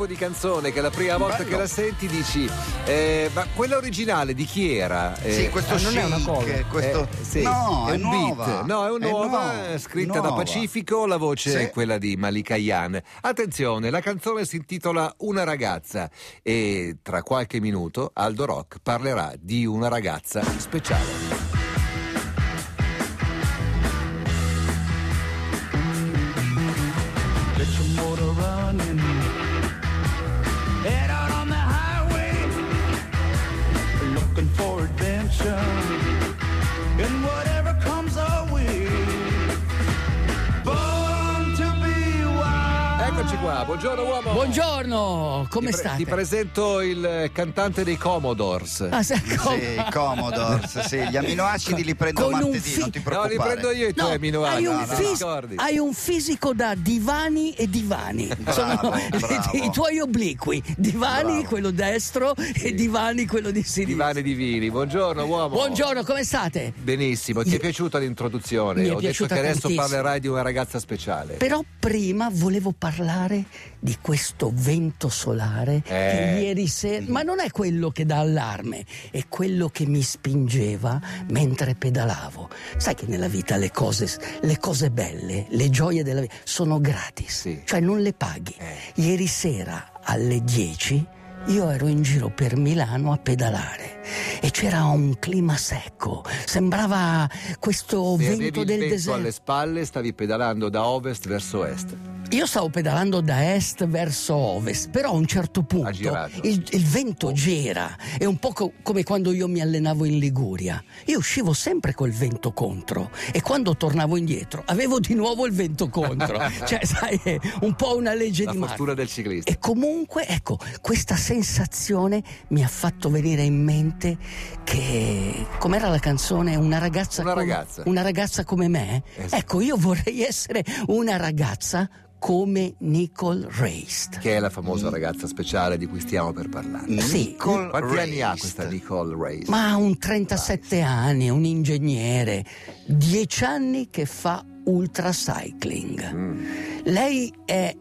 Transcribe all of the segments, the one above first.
tipo di canzone che la prima volta Bello. che la senti dici, eh, ma quella originale di chi era? Eh, Sì, questo ah, non è una chic, cover. questo... eh, sì, no, è è, un nuova. beat. No, è una nuova, nuova, scritta da nuova. Pacifico, la voce Sì. è quella di Malika Yan. Attenzione, la canzone si intitola Una ragazza e tra qualche minuto Aldo Rock parlerà di una ragazza speciale. Buongiorno uomo. Buongiorno, come Ti, pre- state? ti presento il eh, cantante dei Commodores. Ah, come- Sì, Commodores, sì, gli aminoacidi li prendo Con martedì, fi- non ti No, preoccupare. li prendo io i tuoi No, aminoacidi. hai, un no, no, fis- ricordi? hai un fisico da divani e divani. Bravo, i- bravo. i tuoi obliqui. Divani, Bravo. quello destro, e divani, quello di sinistra. Divani divini. Buongiorno uomo. Buongiorno, come state? Benissimo, ti è piaciuta l'introduzione? Mi è Ho detto che adesso tantissimo. parlerai di una ragazza speciale. Però prima volevo parlare di questo vento solare che Eh. ieri sera, ma non è quello che dà allarme, è quello che mi spingeva mentre pedalavo. Sai che nella vita le cose, le cose belle, le gioie della vita sono gratis, Sì. cioè non le paghi. Eh. Ieri sera alle 10 io ero in giro per Milano a pedalare e c'era un clima secco, sembrava questo Se vento del vento deserto. alle spalle, stavi pedalando da ovest verso est. Io stavo pedalando da est verso ovest, però a un certo punto il, il vento gira, è un po' co- come quando io mi allenavo in Liguria. Io uscivo sempre col vento contro e quando tornavo indietro avevo di nuovo il vento contro. cioè, sai, è un po' una legge La di fortuna Murphy. del ciclista. E comunque, ecco, questa sensazione mi ha fatto venire in mente che, com'era la canzone? Una ragazza, Una come, ragazza. una ragazza come me? Esatto. Ecco, io vorrei essere una ragazza come Nicole Raist. Che è la famosa ragazza speciale di cui stiamo per parlare. Sì. Nicole Quanti anni ha questa Nicole Race? Ma ha un 37 anni, un ingegnere, 10 anni che fa ultracycling. Mm. Lei è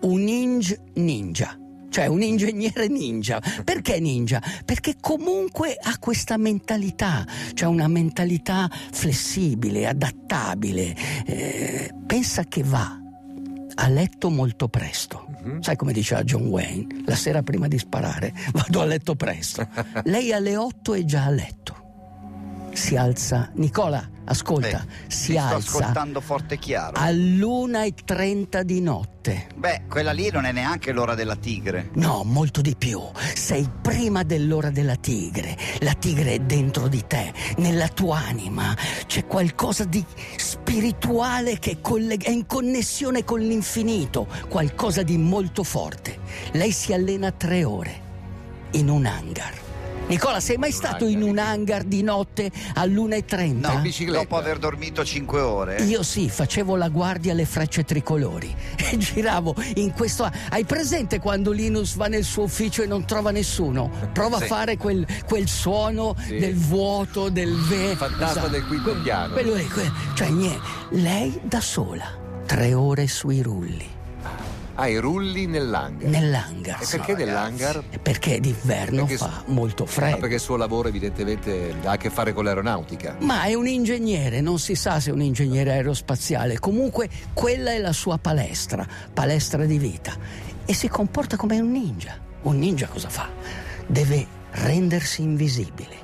un inge ninja. Cioè un ingegnere ninja. Perché ninja? Perché comunque ha questa mentalità, cioè una mentalità flessibile, adattabile. Eh, pensa che va a letto molto presto. Mhm. Sai come diceva John Wayne? La sera prima di sparare vado a letto presto. Lei alle 8 è già a letto. Si alza. Nicola, ascolta, Eh, si alza ascoltando forte e chiaro. all'1.30 di notte. Beh, quella lì non è neanche l'ora della tigre. No, molto di più. Sei prima dell'ora della tigre. La tigre è dentro di te, nella tua anima. C'è qualcosa di spirituale che è in connessione con l'infinito, qualcosa di molto forte. Lei si allena tre ore in un hangar. Nicola, sei mai stato in un hangar di notte all'1.30? No, in bicicletta. dopo aver dormito 5 ore. Io sì, facevo la guardia alle frecce tricolori e giravo in questo. Hai presente quando Linus va nel suo ufficio e non trova nessuno? Prova Sì. a fare quel, quel suono Sì. del vuoto, del ve. Fantasma del quinto piano. Quello que- cioè niente. Lei da sola, tre ore sui rulli, Ah, i rulli nell'hangar. nell'hangar. E perché nell'hangar? Perché d'inverno Perché fa molto freddo. perché il suo lavoro evidentemente ha a che fare con l'aeronautica. Ma è un ingegnere, non si sa se è un ingegnere aerospaziale. Comunque quella è la sua palestra, palestra di vita. E si comporta come un ninja. Un ninja cosa fa? Deve rendersi invisibile.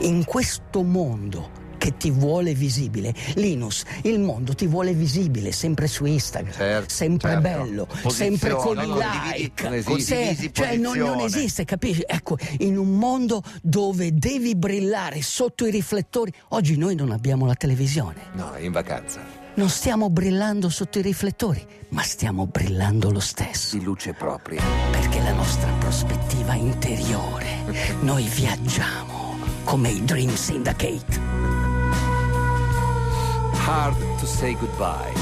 In questo mondo che ti vuole visibile, Linus, il mondo ti vuole visibile, sempre su Instagram, Certo, sempre certo. bello, Posizione, sempre con i no, condividi- like. non esiste. Cioè non, non esiste, capisci? Ecco, in un mondo dove devi brillare sotto i riflettori, oggi noi non abbiamo la televisione, No, è in vacanza. non stiamo brillando sotto i riflettori, ma stiamo brillando lo stesso, Di luce propria. perché la nostra prospettiva interiore, noi viaggiamo come i Dream Syndicate. Hard to say goodbye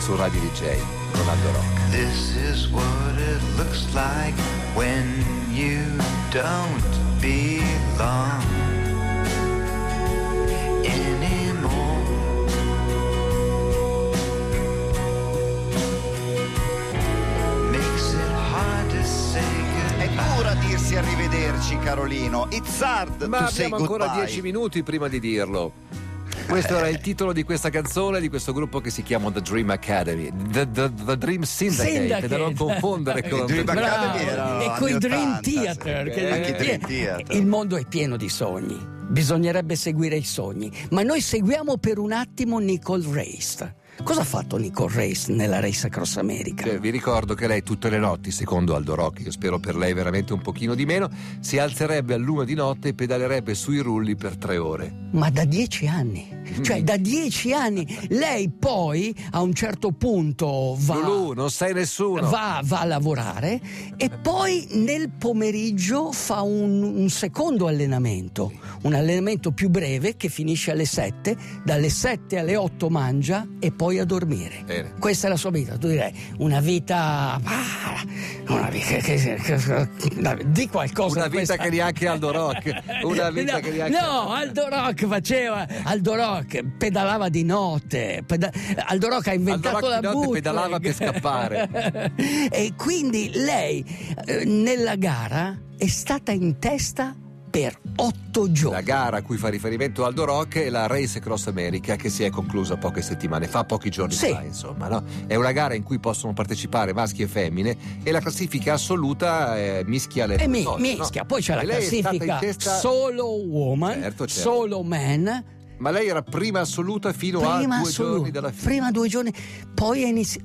su Radio DJ Ronaldo Rock. This is what it looks like when you don't belong anymore. Makes it hard to say quasi arrivederci, Carolino. It's hard Ma to say abbiamo ancora goodbye. dieci minuti prima di dirlo. Questo era il titolo di questa canzone di questo gruppo che si chiama The Dream Academy. The, the- the Dream Syndicate, Syndicate. da non confondere con Dream Academy Bravo. e coi Dream 80, sì. Theater. che- Anche i Dream Theater. Il mondo è pieno di sogni. Bisognerebbe seguire i sogni. Ma noi seguiamo per un attimo Nicole Race. Cosa ha fatto Nicole Race nella Race Across America? Cioè, vi ricordo che lei tutte le notti, secondo Aldo Rocchi, che spero per lei veramente un pochino di meno, si alzerebbe all'una di notte e pedalerebbe sui rulli per tre ore. Ma da dieci anni. Cioè, da dieci anni. Lei poi, a un certo punto, va. Lulu, non sei nessuno. Va, va a lavorare e poi nel pomeriggio fa un, un secondo allenamento, un allenamento più breve che finisce alle 7, dalle 7 alle 8 mangia e poi a dormire. Bene. Questa è la sua vita, tu direi una vita... Una vita che, che- che- di qualcosa Una vita che neanche Aldo Rock. Una vita no, che neanche no, Aldo Rock faceva Aldo Rock pedalava di notte peda- Aldo Rock ha inventato Aldo Rock di la notte bootleg. pedalava per scappare. e quindi lei eh, nella gara è stata in testa per otto giorni La gara a cui fa riferimento Aldo Rock è la Race Across America che si è conclusa poche settimane fa, pochi giorni Sì. fa, insomma. no? È una gara in cui possono partecipare maschi e femmine e la classifica assoluta eh, mischia le e mi- no? mischia, poi c'è la E stata classifica testa- solo woman, Certo, certo. solo man, Ma lei era prima assoluta fino a prima due assoluta, giorni dalla fine. prima due giorni, poi è, inizi-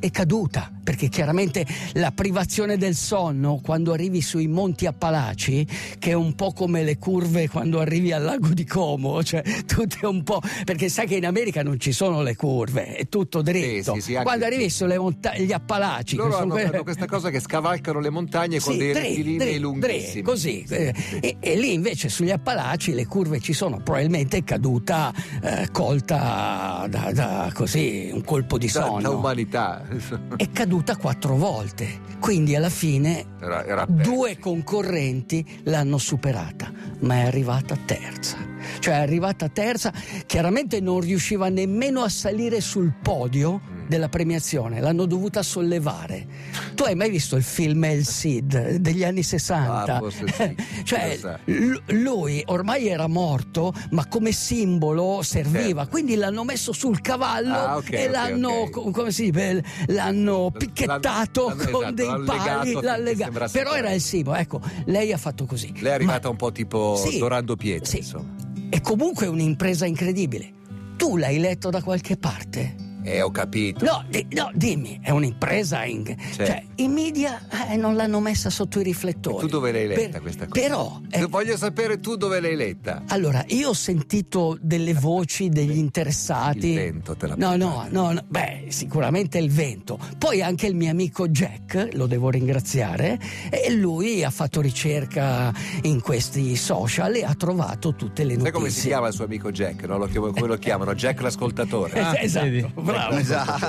è caduta, perché chiaramente la privazione del sonno quando arrivi sui Monti Appalachi, che è un po' come le curve quando arrivi al lago di Como, cioè tutte un po', perché sai che in America non ci sono le curve, è tutto dritto. sì, sì, anche- quando arrivi sulle monta- gli Appalachi, Loro hanno, quelle- hanno questa cosa che scavalcano le montagne con sì, dei dritti, rettilinei lunghissimi. così. Sì, eh, sì. E, e lì invece sugli Appalachi le curve ci sono, probabilmente è caduta eh, colta da, da così un colpo di Da, sonno. da umanità. È caduta quattro volte, quindi alla fine Era, era due concorrenti l'hanno superata, ma è arrivata terza. Cioè è arrivata terza, chiaramente non riusciva nemmeno a salire sul podio Mm. della premiazione, l'hanno dovuta sollevare. Tu hai mai visto il film El Cid degli anni 60? Ah, sì. cioè, lui ormai era morto, ma come simbolo serviva, Certo. quindi l'hanno messo sul cavallo Ah, ok, e l'hanno, ok. co- come si dice, l'hanno picchettato l'hanno- con esatto, dei l'hanno pali, legato l'hanno però era il simbolo. Ecco, lei ha fatto così. Lei è arrivata Ma- un po' tipo Sì, Dorando Pietri, sì. insomma. È comunque un'impresa incredibile. Tu l'hai letto da qualche parte? Eh, ho capito. No, di- no, dimmi, è un'impresa in... Cioè, i media eh, non l'hanno messa sotto i riflettori. Tu dove l'hai letta Per- questa cosa? Però... eh, Voglio sapere tu dove l'hai letta. allora, io ho sentito delle voci degli interessati. Il vento te l'ha No, no, no, no, beh, sicuramente il vento. Poi anche il mio amico Jack, lo devo ringraziare, e lui ha fatto ricerca in questi social e ha trovato tutte le notizie. Sai come si chiama il suo amico Jack? no? Lo, come lo chiamano? Jack l'ascoltatore. Eh, esatto, vedi? Bravo. Esatto.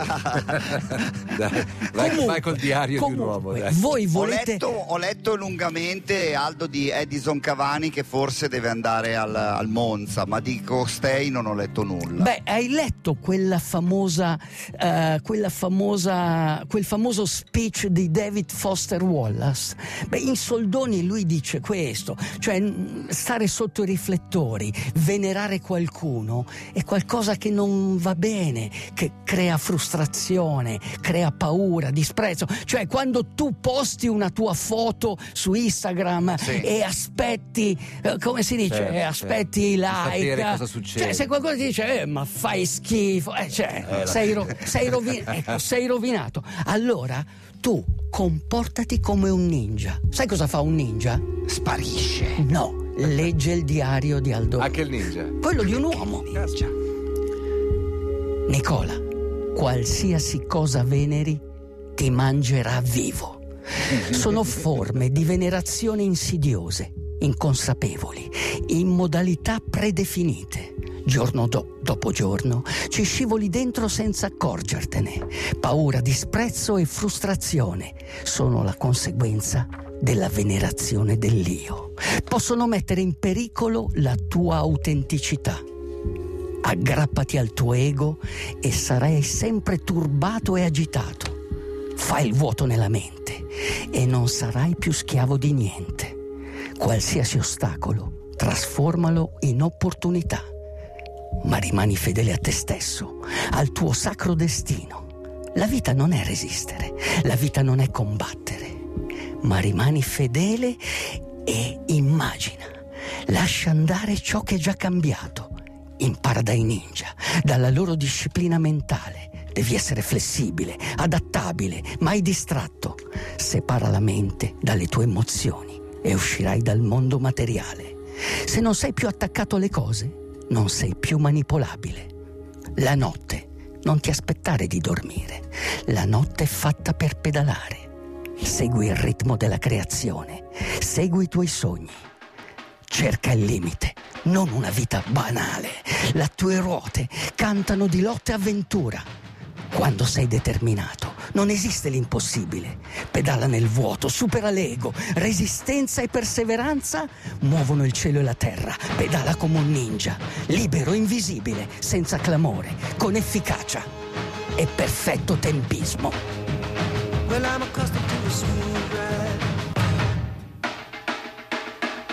Dai, vai, Comunque- vai col diario di un uomo. comunque, dai. Voi Ho volete... letto, ho letto lungamente Aldo di Edison Cavani che forse deve andare al, al Monza, ma di Costei non ho letto nulla. Beh, hai letto quella famosa, eh, quella famosa, quel famoso speech di David Foster Wallace? Beh, in soldoni lui dice questo, cioè stare sotto i riflettori, venerare qualcuno è qualcosa che non va bene, che crea frustrazione, crea paura, disprezzo. Cioè quando tu posti una tua foto su Instagram Sì. e aspetti, eh, come si dice, Certo, aspetti i certo. Like. cosa succede. Cioè, se qualcuno ti dice, eh, ma fai schifo, eh, cioè, sei, ro- sei rovi- ecco, sei rovinato. Allora tu comportati come un ninja. Sai cosa fa un ninja? Sparisce. No, legge il diario di Aldo. Anche il ninja. Quello di un uomo. Nicola, qualsiasi cosa veneri ti mangerà vivo. Sono forme di venerazione insidiose, inconsapevoli, in modalità predefinite. Giorno do- dopo giorno ci scivoli dentro senza accorgertene. Paura, disprezzo e frustrazione sono la conseguenza della venerazione dell'io. Possono mettere in pericolo la tua autenticità. Aggrappati al tuo ego e sarai sempre turbato e agitato. Fai il vuoto nella mente e non sarai più schiavo di niente. Qualsiasi ostacolo, trasformalo in opportunità. Ma rimani fedele a te stesso, al tuo sacro destino. La vita non è resistere, la vita non è combattere, ma rimani fedele e immagina. Lascia andare ciò che è già cambiato. Impara dai ninja, dalla loro disciplina mentale. Devi essere flessibile, adattabile, mai distratto. Separa la mente dalle tue emozioni e uscirai dal mondo materiale. Se non sei più attaccato alle cose, non sei più manipolabile. La notte, non ti aspettare di dormire. La notte è fatta per pedalare. Segui il ritmo della creazione, segui i tuoi sogni. Cerca il limite, non una vita banale. Le tue ruote cantano di lotta e avventura. Quando sei determinato, non esiste l'impossibile. Pedala nel vuoto, supera l'ego. Resistenza e perseveranza muovono il cielo e la terra. Pedala come un ninja, libero, invisibile, senza clamore, con efficacia e perfetto tempismo. Well,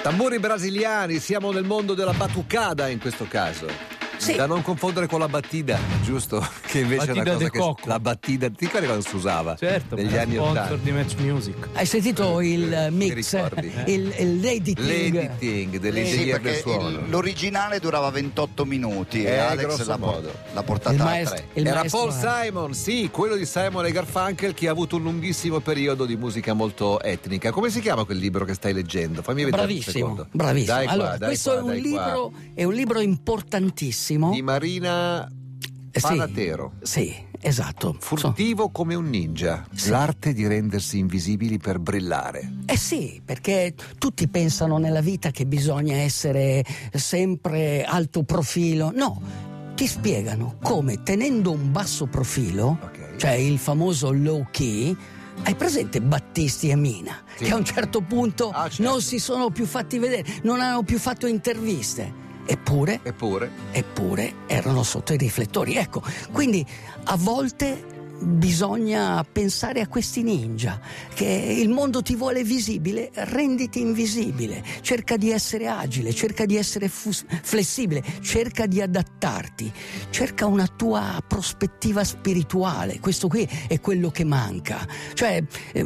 Tamburi brasiliani, siamo nel mondo della batucada in questo caso. Sì. Da non confondere con la battida, giusto? Che invece è Battida una cosa che la battida, ti ricordi quando si usava? Certo, negli anni sponsor 80. di Match Music. Hai sentito il mix, ricordi? il, il l'editing? L'editing dell'ingegner Sì, del suono. il- l'originale durava 28 minuti Eh, e Alex l'ha, modo. l'ha portata Il a maestro- 3. il Era maestro Paul è- Simon, sì, quello di Simon e Garfunkel che ha avuto un lunghissimo periodo di musica molto etnica. Come si chiama quel libro che stai leggendo? Fammi vedere un Bravissimo, secondo. bravissimo. Dai qua, allora, dai questo qua, è, un dai qua. libro, è un libro importantissimo. Di Marina Eh, sì. Panatero. Sì, esatto. Furtivo come un ninja, Sì. l'arte di rendersi invisibili per brillare. Eh sì, perché tutti pensano nella vita che bisogna essere sempre alto profilo. No, ti spiegano come tenendo un basso profilo, Ok. cioè il famoso low key, hai presente Battisti e Mina, Sì. che a un certo punto Ah, certo. non si sono più fatti vedere, non hanno più fatto interviste. Eppure Eppure, eppure erano sotto i riflettori. Ecco, quindi a volte bisogna pensare a questi ninja, che il mondo ti vuole visibile, renditi invisibile, cerca di essere agile, cerca di essere fus- flessibile, cerca di adattarti, cerca una tua prospettiva spirituale, questo qui è quello che manca. Cioè, eh,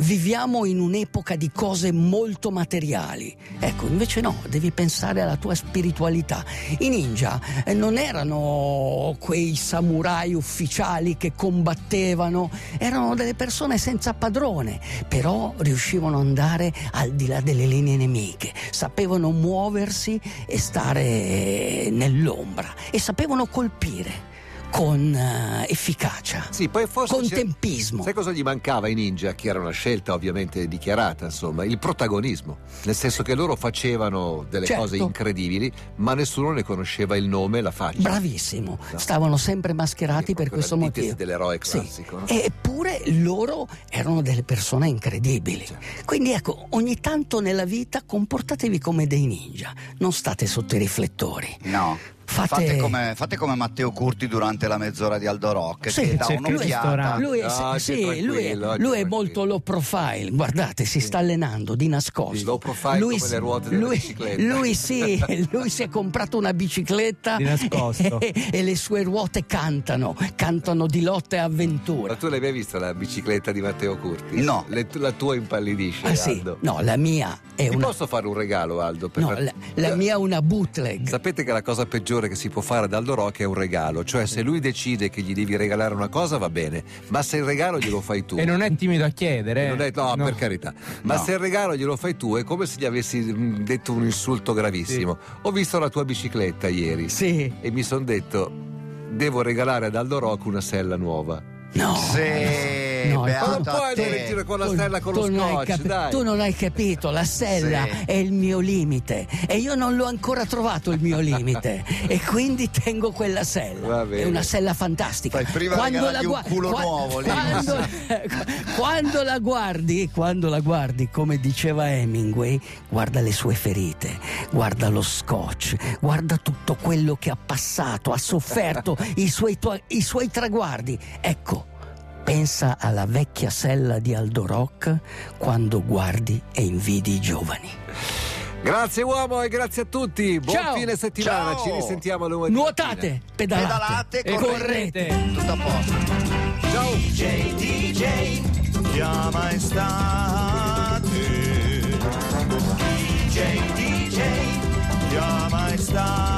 viviamo in un'epoca di cose molto materiali. Ecco, invece no, devi pensare alla tua spiritualità. I ninja eh, non erano quei samurai ufficiali che combattevano, erano delle persone senza padrone, però riuscivano ad andare al di là delle linee nemiche, sapevano muoversi e stare nell'ombra e sapevano colpire con eh, efficacia, sì, poi forse con tempismo. Sai cosa gli mancava ai ninja? Che era una scelta ovviamente dichiarata, insomma, il protagonismo. Nel senso che loro facevano delle Certo. cose incredibili, ma nessuno ne conosceva il nome e la faccia. Bravissimo, No. stavano sempre mascherati Sì, per questo motivo. dell'eroe Sì. classico, no? Eppure loro erano delle persone incredibili. Certo. Quindi ecco, ogni tanto nella vita comportatevi come dei ninja, non state sotto i riflettori. No. Fate- Fate... come, fate come Matteo Curti durante la mezz'ora di Aldo Rock, Sì, che dà il un'occhiata. Lui è, No, sì, lui è- lui è molto low profile, guardate, si sta allenando di nascosto. Low profile come le ruote della lui, bicicletta. Lui sì, lui si è comprato una bicicletta Di nascosto. e, e le sue ruote cantano, cantano di lotta e Ma avventura. tu l'hai mai vista la bicicletta di Matteo Curti? No. Le- la tua impallidisce, Ah sì, no, la mia è Ti una... posso fare un regalo, Aldo? Per- No, la, la mia è una bootleg. Sapete che la cosa peggiore che si può fare ad Aldo Rock è un regalo, cioè se lui decide che gli devi regalare una cosa va bene, ma se il regalo glielo fai tu. E non è timido a chiedere. eh. Non è- no, per carità. Ma No. se il regalo glielo fai tu è come se gli avessi mm, detto un insulto gravissimo. Ho visto la tua bicicletta ieri Sì. e mi sono detto devo regalare ad Aldo Rock una sella nuova. No. Sì, No, beato Ma non puoi te. giro con la stella con lo tu hai scotch, dai. Tu non hai capito, la sella Sì. è il mio limite e io non l'ho ancora trovato il mio limite e quindi tengo quella sella. È una sella fantastica. Fai prima regalargli un culo nuovo, lì. quando, quando la guardi, quando la guardi, come diceva Hemingway, guarda le sue ferite, guarda lo scotch, guarda tutto quello che ha passato, ha sofferto, i suoi, i suoi traguardi. Ecco, Pensa alla vecchia sella di Aldo Rock quando guardi e invidi i giovani. Grazie uomo e grazie a tutti. Buon Ciao. fine settimana, Ciao. ci risentiamo lunedì. Nuotate, pedalate, pedalate e correte. Tutto a posto. Ciao. DJ, DJ, chiama estate. DJ, DJ, chiama estate.